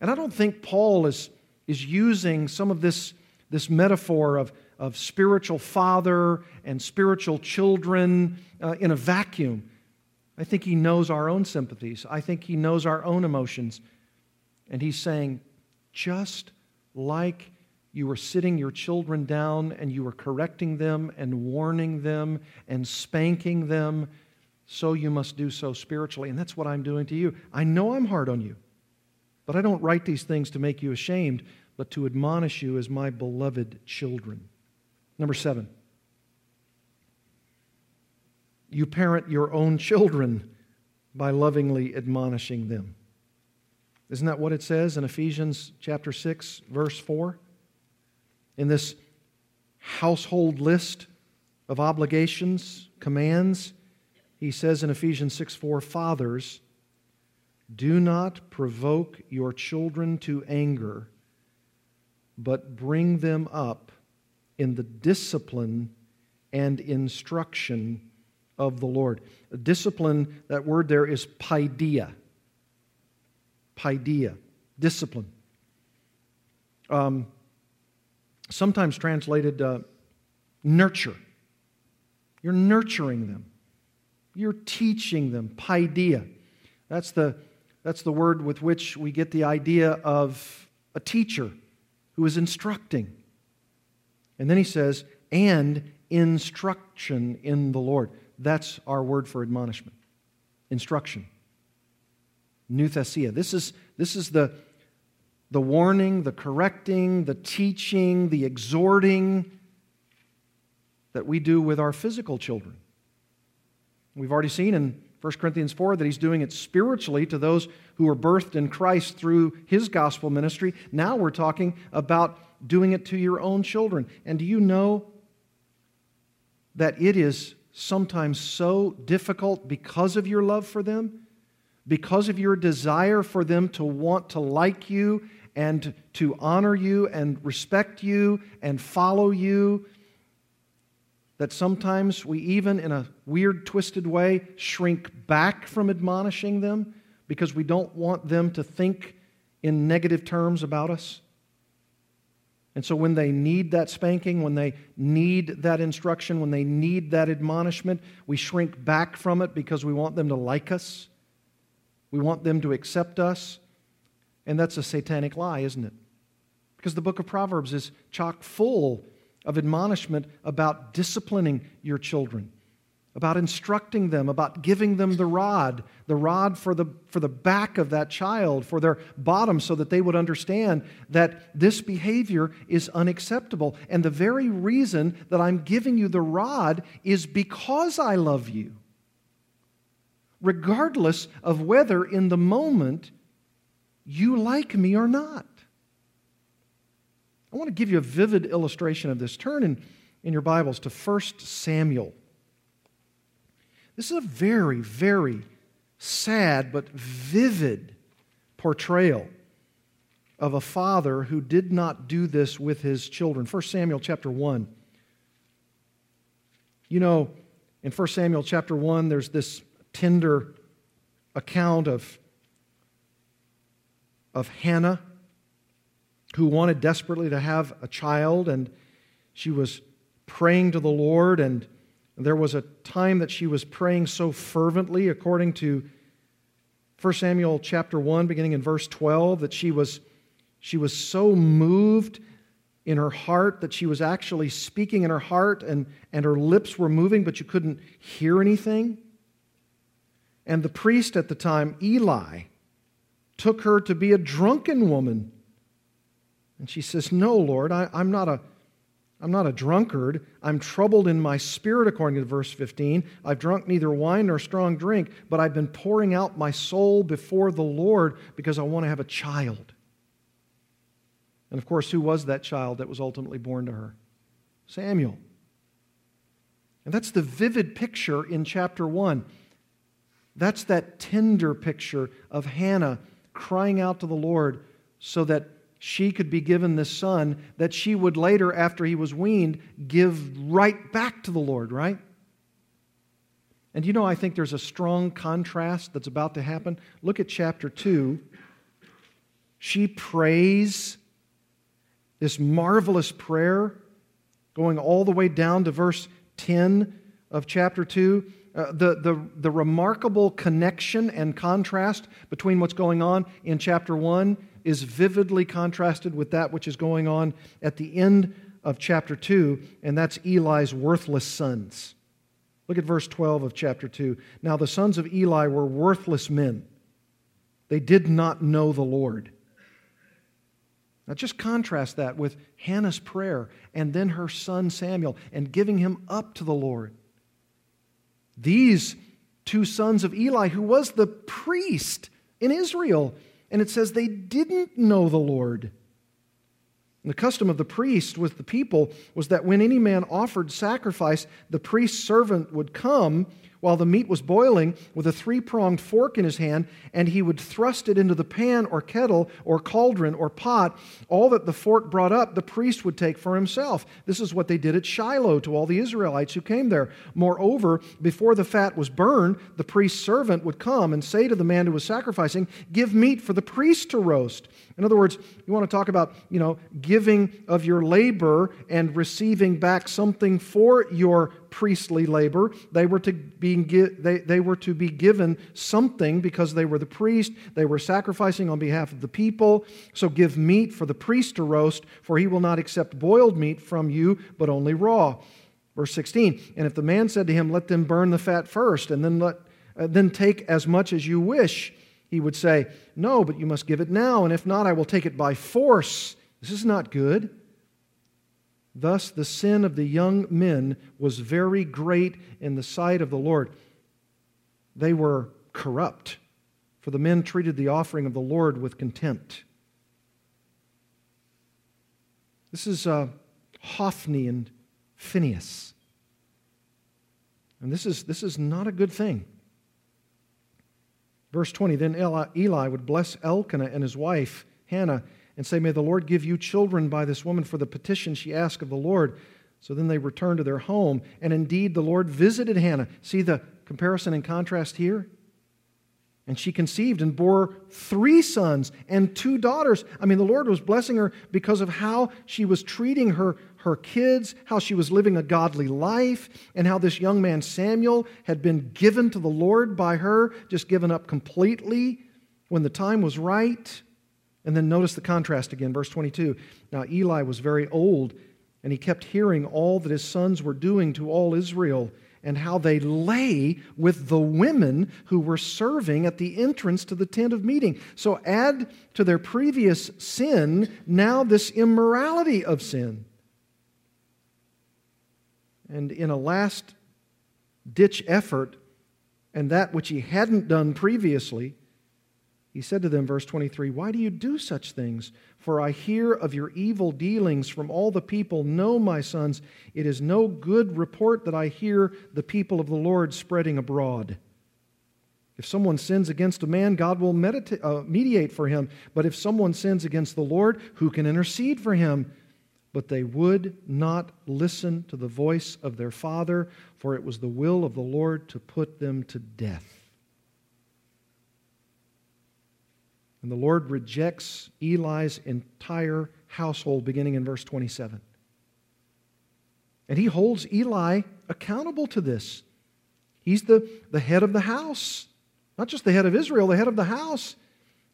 And I don't think Paul is, is using some of this, this metaphor of, of spiritual father and spiritual children uh, in a vacuum. I think he knows our own sympathies. I think he knows our own emotions. And he's saying, just like you were sitting your children down and you were correcting them and warning them and spanking them so you must do so spiritually. And that's what I'm doing to you. I know I'm hard on you, but I don't write these things to make you ashamed, but to admonish you as my beloved children. Number seven, you parent your own children by lovingly admonishing them. Isn't that what it says in Ephesians chapter 6 verse 4? In this household list of obligations, commands, he says in Ephesians 6 4, Fathers, do not provoke your children to anger, but bring them up in the discipline and instruction of the Lord. Discipline, that word there is paideia. Paideia, discipline. Um, sometimes translated uh, nurture. You're nurturing them. You're teaching them. Paideia. That's the, that's the word with which we get the idea of a teacher who is instructing. And then he says, and instruction in the Lord. That's our word for admonishment instruction. Nouthesia. This is, this is the, the warning, the correcting, the teaching, the exhorting that we do with our physical children. We've already seen in 1 Corinthians 4 that he's doing it spiritually to those who are birthed in Christ through his gospel ministry. Now we're talking about doing it to your own children. And do you know that it is sometimes so difficult because of your love for them, because of your desire for them to want to like you and to honor you and respect you and follow you, that sometimes we even, in a weird, twisted way, shrink back from admonishing them because we don't want them to think in negative terms about us. And so, when they need that spanking, when they need that instruction, when they need that admonishment, we shrink back from it because we want them to like us. We want them to accept us. And that's a satanic lie, isn't it? Because the book of Proverbs is chock full of admonishment about disciplining your children about instructing them, about giving them the rod, the rod for the, for the back of that child, for their bottom, so that they would understand that this behavior is unacceptable. And the very reason that I'm giving you the rod is because I love you, regardless of whether in the moment you like me or not. I want to give you a vivid illustration of this. Turn in, in your Bibles to 1 Samuel this is a very, very sad but vivid portrayal of a father who did not do this with his children. 1 Samuel chapter 1. You know, in 1 Samuel chapter 1, there's this tender account of, of Hannah who wanted desperately to have a child, and she was praying to the Lord and there was a time that she was praying so fervently, according to 1 Samuel chapter 1, beginning in verse 12, that she was, she was so moved in her heart that she was actually speaking in her heart and, and her lips were moving, but you couldn't hear anything. And the priest at the time, Eli, took her to be a drunken woman. And she says, No, Lord, I, am not a I'm not a drunkard. I'm troubled in my spirit, according to verse 15. I've drunk neither wine nor strong drink, but I've been pouring out my soul before the Lord because I want to have a child. And of course, who was that child that was ultimately born to her? Samuel. And that's the vivid picture in chapter 1. That's that tender picture of Hannah crying out to the Lord so that she could be given this son that she would later, after he was weaned, give right back to the Lord, right? And you know, I think there's a strong contrast that's about to happen. Look at chapter 2. She prays this marvelous prayer, going all the way down to verse 10 of chapter 2. Uh, the, the, the remarkable connection and contrast between what's going on in chapter 1 is vividly contrasted with that which is going on at the end of chapter 2, and that's Eli's worthless sons. Look at verse 12 of chapter 2. Now, the sons of Eli were worthless men, they did not know the Lord. Now, just contrast that with Hannah's prayer and then her son Samuel and giving him up to the Lord. these two sons of Eli, who was the priest in Israel. And it says they didn't know the Lord. And the custom of the priest with the people was that when any man offered sacrifice, the priest's servant would come while the meat was boiling with a three pronged fork in his hand, and he would thrust it into the pan or kettle or cauldron or pot. All that the fork brought up, the priest would take for himself. This is what they did at Shiloh to all the Israelites who came there. Moreover, before the fat was burned, the priest's servant would come and say to the man who was sacrificing, Give meat for the priest to roast. In other words, you want to talk about, you know, giving of your labor and receiving back something for your priestly labor. They were to be, they, they were to be given something because they were the priest. They were sacrificing on behalf of the people. So give meat for the priest to roast, for he will not accept boiled meat from you, but only raw. Verse 16. And if the man said to him, Let them burn the fat first, and then let uh, then take as much as you wish he would say, No, but you must give it now, and if not, I will take it by force. This is not good. Thus, the sin of the young men was very great in the sight of the Lord. They were corrupt, for the men treated the offering of the Lord with contempt. This is uh, Hophni and Phinehas. And this is, this is not a good thing. Verse 20 Then Eli would bless Elkanah and his wife, Hannah, and say, May the Lord give you children by this woman for the petition she asked of the Lord. So then they returned to their home. And indeed, the Lord visited Hannah. See the comparison and contrast here? And she conceived and bore three sons and two daughters. I mean, the Lord was blessing her because of how she was treating her her kids, how she was living a godly life, and how this young man Samuel had been given to the Lord by her, just given up completely when the time was right. And then notice the contrast again, verse 22. Now Eli was very old, and he kept hearing all that his sons were doing to all Israel and how they lay with the women who were serving at the entrance to the tent of meeting. So add to their previous sin now this immorality of sin. And in a last ditch effort, and that which he hadn't done previously, he said to them, verse 23, Why do you do such things? For I hear of your evil dealings from all the people. No, my sons, it is no good report that I hear the people of the Lord spreading abroad. If someone sins against a man, God will medita- uh, mediate for him. But if someone sins against the Lord, who can intercede for him? But they would not listen to the voice of their father, for it was the will of the Lord to put them to death. And the Lord rejects Eli's entire household, beginning in verse 27. And he holds Eli accountable to this. He's the, the head of the house, not just the head of Israel, the head of the house.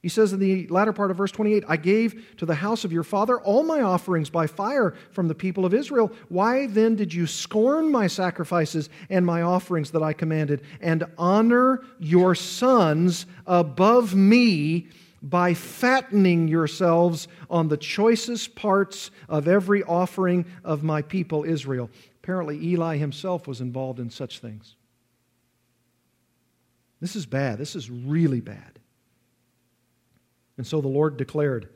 He says in the latter part of verse 28 I gave to the house of your father all my offerings by fire from the people of Israel. Why then did you scorn my sacrifices and my offerings that I commanded, and honor your sons above me by fattening yourselves on the choicest parts of every offering of my people Israel? Apparently, Eli himself was involved in such things. This is bad. This is really bad. And so the Lord declared,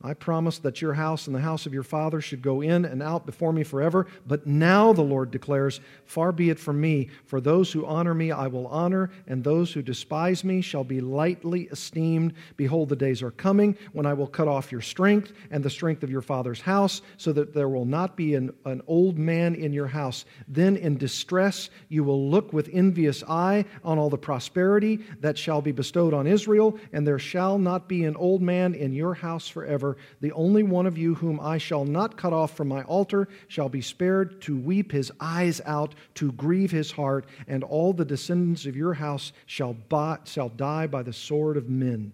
I promised that your house and the house of your father should go in and out before me forever. But now the Lord declares, Far be it from me, for those who honor me I will honor, and those who despise me shall be lightly esteemed. Behold, the days are coming when I will cut off your strength and the strength of your father's house, so that there will not be an, an old man in your house. Then in distress you will look with envious eye on all the prosperity that shall be bestowed on Israel, and there shall not be an old man in your house forever the only one of you whom I shall not cut off from my altar shall be spared to weep his eyes out, to grieve his heart, and all the descendants of your house shall, buy, shall die by the sword of men.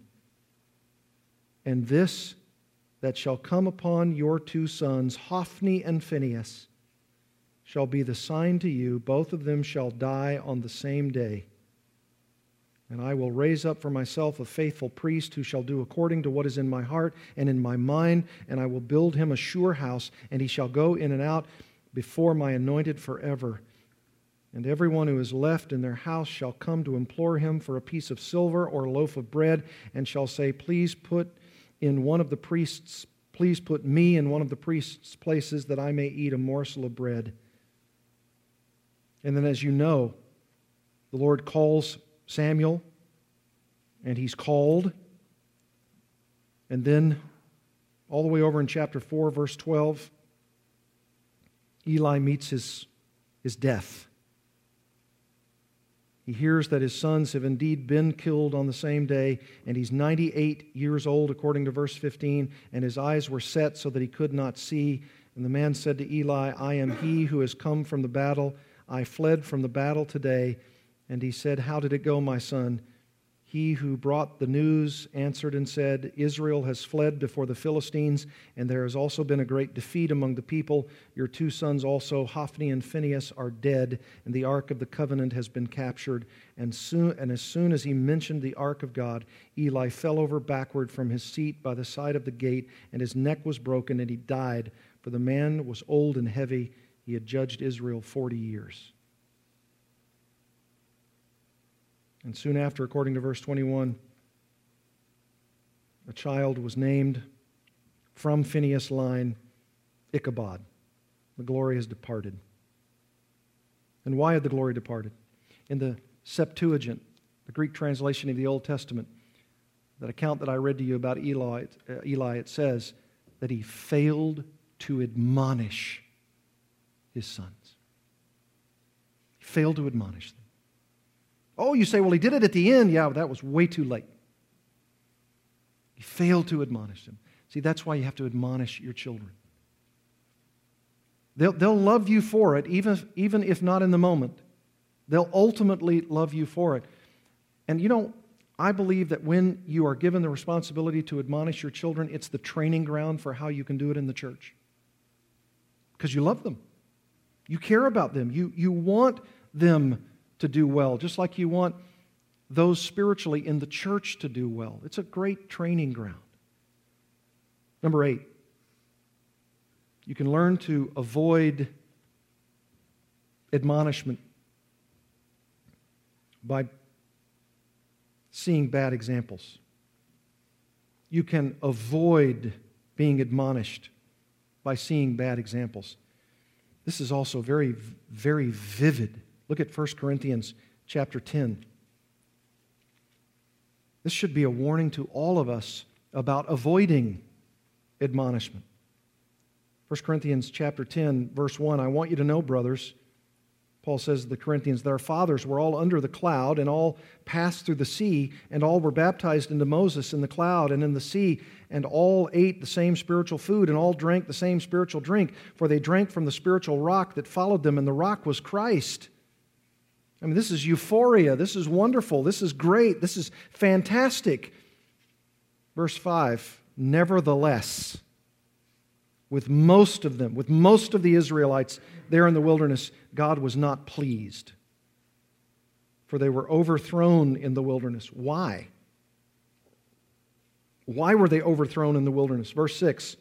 And this that shall come upon your two sons, Hophni and Phinehas, shall be the sign to you. Both of them shall die on the same day. And I will raise up for myself a faithful priest who shall do according to what is in my heart and in my mind, and I will build him a sure house, and he shall go in and out before my anointed forever. And everyone who is left in their house shall come to implore him for a piece of silver or a loaf of bread, and shall say, Please put in one of the priests, please put me in one of the priests' places that I may eat a morsel of bread. And then, as you know, the Lord calls Samuel, and he's called. And then, all the way over in chapter 4, verse 12, Eli meets his, his death. He hears that his sons have indeed been killed on the same day, and he's 98 years old, according to verse 15, and his eyes were set so that he could not see. And the man said to Eli, I am he who has come from the battle. I fled from the battle today. And he said, How did it go, my son? He who brought the news answered and said, Israel has fled before the Philistines, and there has also been a great defeat among the people. Your two sons also, Hophni and Phinehas, are dead, and the ark of the covenant has been captured. And, soon, and as soon as he mentioned the ark of God, Eli fell over backward from his seat by the side of the gate, and his neck was broken, and he died. For the man was old and heavy. He had judged Israel 40 years. And soon after, according to verse 21, a child was named from Phinehas' line Ichabod. The glory has departed. And why had the glory departed? In the Septuagint, the Greek translation of the Old Testament, that account that I read to you about Eli, uh, Eli it says that he failed to admonish his sons. He failed to admonish them. Oh, you say, well, he did it at the end. Yeah, that was way too late. He failed to admonish them. See, that's why you have to admonish your children. They'll, they'll love you for it, even, even if not in the moment. They'll ultimately love you for it. And you know, I believe that when you are given the responsibility to admonish your children, it's the training ground for how you can do it in the church. Because you love them, you care about them, you, you want them to do well, just like you want those spiritually in the church to do well. It's a great training ground. Number eight, you can learn to avoid admonishment by seeing bad examples. You can avoid being admonished by seeing bad examples. This is also very, very vivid Look at 1 Corinthians chapter 10. This should be a warning to all of us about avoiding admonishment. 1 Corinthians chapter 10 verse 1 I want you to know brothers Paul says to the Corinthians, that Their fathers were all under the cloud, and all passed through the sea, and all were baptized into Moses in the cloud and in the sea, and all ate the same spiritual food, and all drank the same spiritual drink, for they drank from the spiritual rock that followed them, and the rock was Christ. I mean, this is euphoria. This is wonderful. This is great. This is fantastic. Verse 5 Nevertheless, with most of them, with most of the Israelites there in the wilderness, God was not pleased. For they were overthrown in the wilderness. Why? Why were they overthrown in the wilderness? Verse 6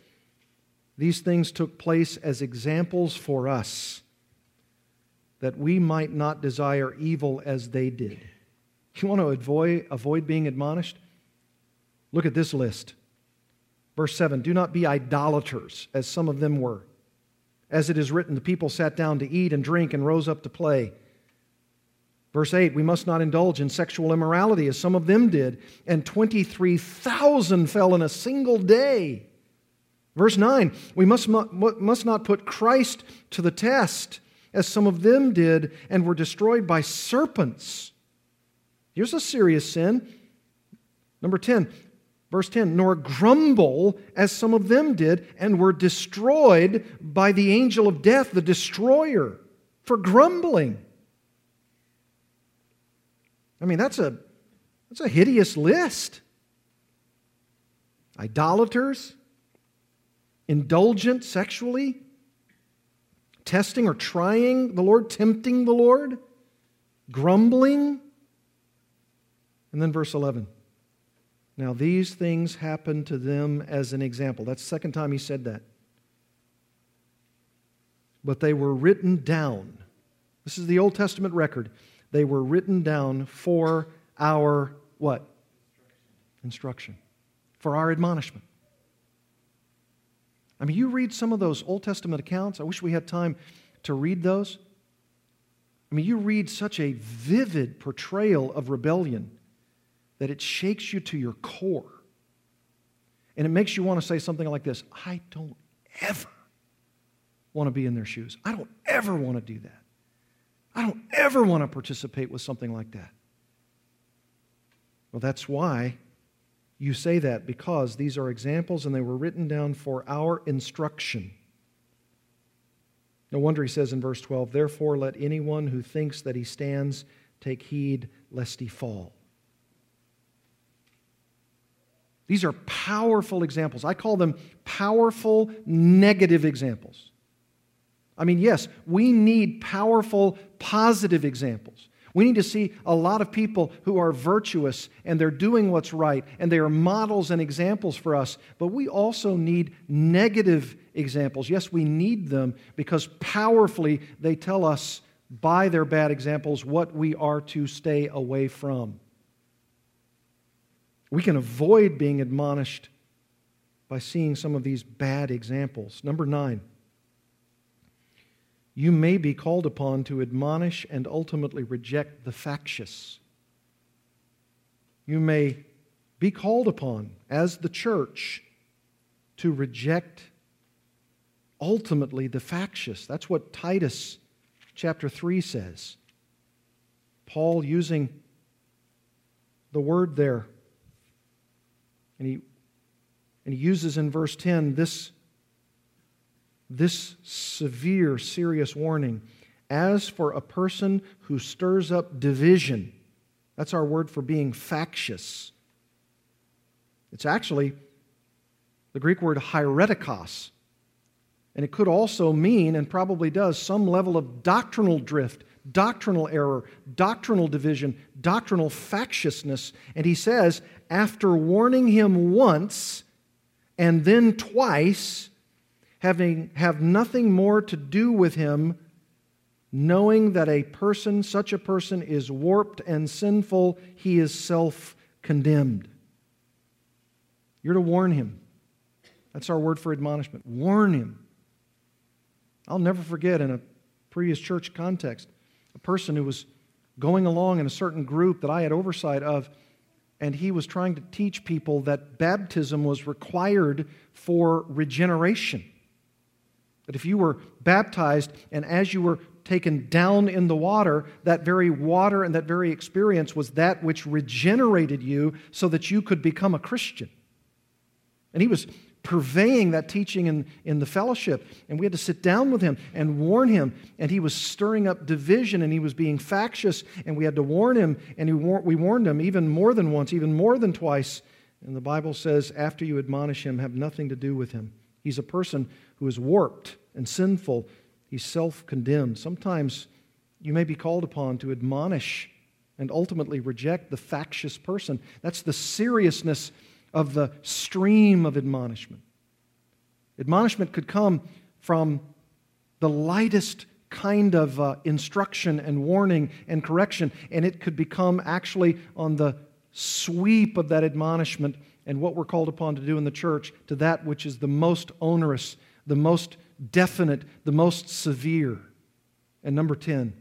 These things took place as examples for us that we might not desire evil as they did. You want to avoid, avoid being admonished? Look at this list. Verse 7 Do not be idolaters, as some of them were. As it is written, the people sat down to eat and drink and rose up to play. Verse 8, we must not indulge in sexual immorality as some of them did, and 23,000 fell in a single day. Verse 9, we must, must not put Christ to the test as some of them did, and were destroyed by serpents. Here's a serious sin. Number 10, verse 10 Nor grumble as some of them did, and were destroyed by the angel of death, the destroyer, for grumbling. I mean, that's a, that's a hideous list. Idolaters, indulgent sexually, testing or trying the Lord, tempting the Lord, grumbling. And then verse 11. Now, these things happened to them as an example. That's the second time he said that. But they were written down This is the Old Testament record. They were written down for our what? Instruction. For our admonishment. I mean, you read some of those Old Testament accounts. I wish we had time to read those. I mean, you read such a vivid portrayal of rebellion that it shakes you to your core. And it makes you want to say something like this I don't ever want to be in their shoes. I don't ever want to do that. I don't ever want to participate with something like that. Well, that's why you say that, because these are examples and they were written down for our instruction. No wonder he says in verse 12, Therefore, let anyone who thinks that he stands take heed lest he fall. These are powerful examples. I call them powerful negative examples. I mean, yes, we need powerful positive examples. We need to see a lot of people who are virtuous and they're doing what's right and they are models and examples for us. But we also need negative examples. Yes, we need them because powerfully they tell us by their bad examples what we are to stay away from. We can avoid being admonished by seeing some of these bad examples. Number nine you may be called upon to admonish and ultimately reject the factious. You may be called upon as the church to reject ultimately the factious. That's what Titus chapter 3 says. Paul using the word there. And he, and he uses in verse 10 this this severe, serious warning. As for a person who stirs up division, that's our word for being factious. It's actually the Greek word hieretikos. And it could also mean, and probably does, some level of doctrinal drift, doctrinal error, doctrinal division, doctrinal factiousness. And he says, after warning him once and then twice, having have nothing more to do with him knowing that a person such a person is warped and sinful he is self-condemned. You're to warn him. That's our word for admonishment. Warn him. I'll never forget in a previous church context a person who was going along in a certain group that i had oversight of and he was trying to teach people that baptism was required for regeneration that if you were baptized and as you were taken down in the water, that very water and that very experience was that which regenerated you so that you could become a Christian. And he was purveying that teaching in, in the fellowship. And we had to sit down with him and warn him. And he was stirring up division and he was being factious. And we had to warn him. And he war- we warned him even more than once, even more than twice. And the Bible says, after you admonish him, have nothing to do with him. He's a person who is warped and sinful. He's self condemned. Sometimes you may be called upon to admonish and ultimately reject the factious person. That's the seriousness of the stream of admonishment. Admonishment could come from the lightest kind of uh, instruction and warning and correction, and it could become actually on the sweep of that admonishment and what we're called upon to do in the church to that which is the most onerous, the most definite, the most severe. And number 10,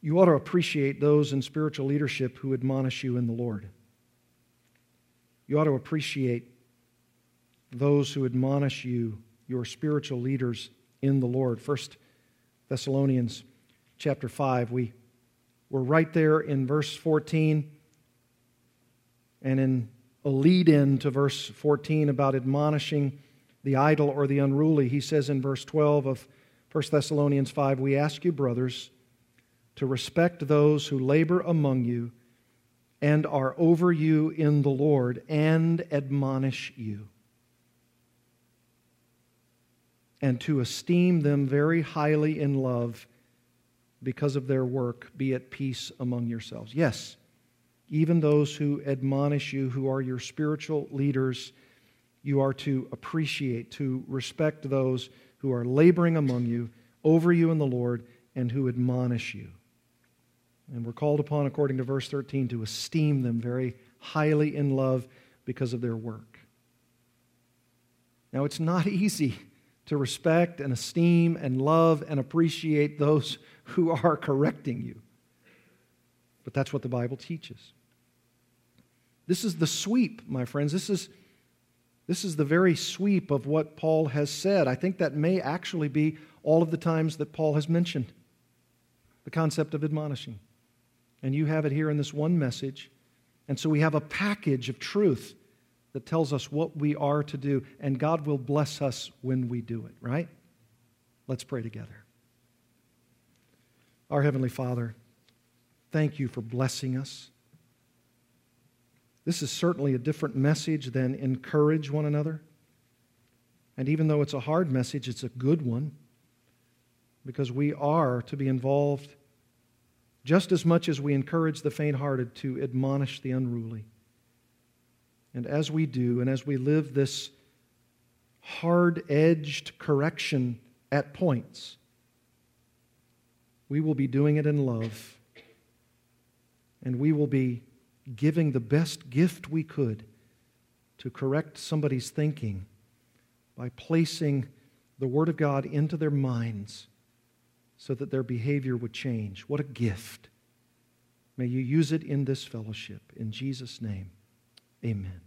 you ought to appreciate those in spiritual leadership who admonish you in the Lord. You ought to appreciate those who admonish you, your spiritual leaders in the Lord. First Thessalonians chapter 5, we were right there in verse 14 and in a lead in to verse 14 about admonishing the idle or the unruly. He says in verse 12 of 1 Thessalonians 5 We ask you, brothers, to respect those who labor among you and are over you in the Lord and admonish you, and to esteem them very highly in love because of their work. Be at peace among yourselves. Yes even those who admonish you, who are your spiritual leaders, you are to appreciate, to respect those who are laboring among you, over you in the Lord and who admonish you. And we're called upon, according to verse 13, to esteem them very highly in love because of their work. Now, it's not [laughs] easy to respect and esteem and love and appreciate those who are correcting you. But that's what the Bible teaches. This is the sweep, my friends. This is, this is the very sweep of what Paul has said. I think that may actually be all of the times that Paul has mentioned the concept of admonishing. And you have it here in this one message. And so we have a package of truth that tells us what we are to do, and God will bless us when we do it, right? Let's pray together. Our Heavenly Father, thank you for blessing us. This is certainly a different message than encourage one another. And even though it's a hard message, it's a good one because we are to be involved just as much as we encourage the faint hearted to admonish the unruly. And as we do, and as we live this hard edged correction at points, we will be doing it in love. And we will be giving the best gift we could to correct somebody's thinking by placing the Word of God into their minds so that their behavior would change. What a gift. May you use it in this fellowship. In Jesus' name, amen.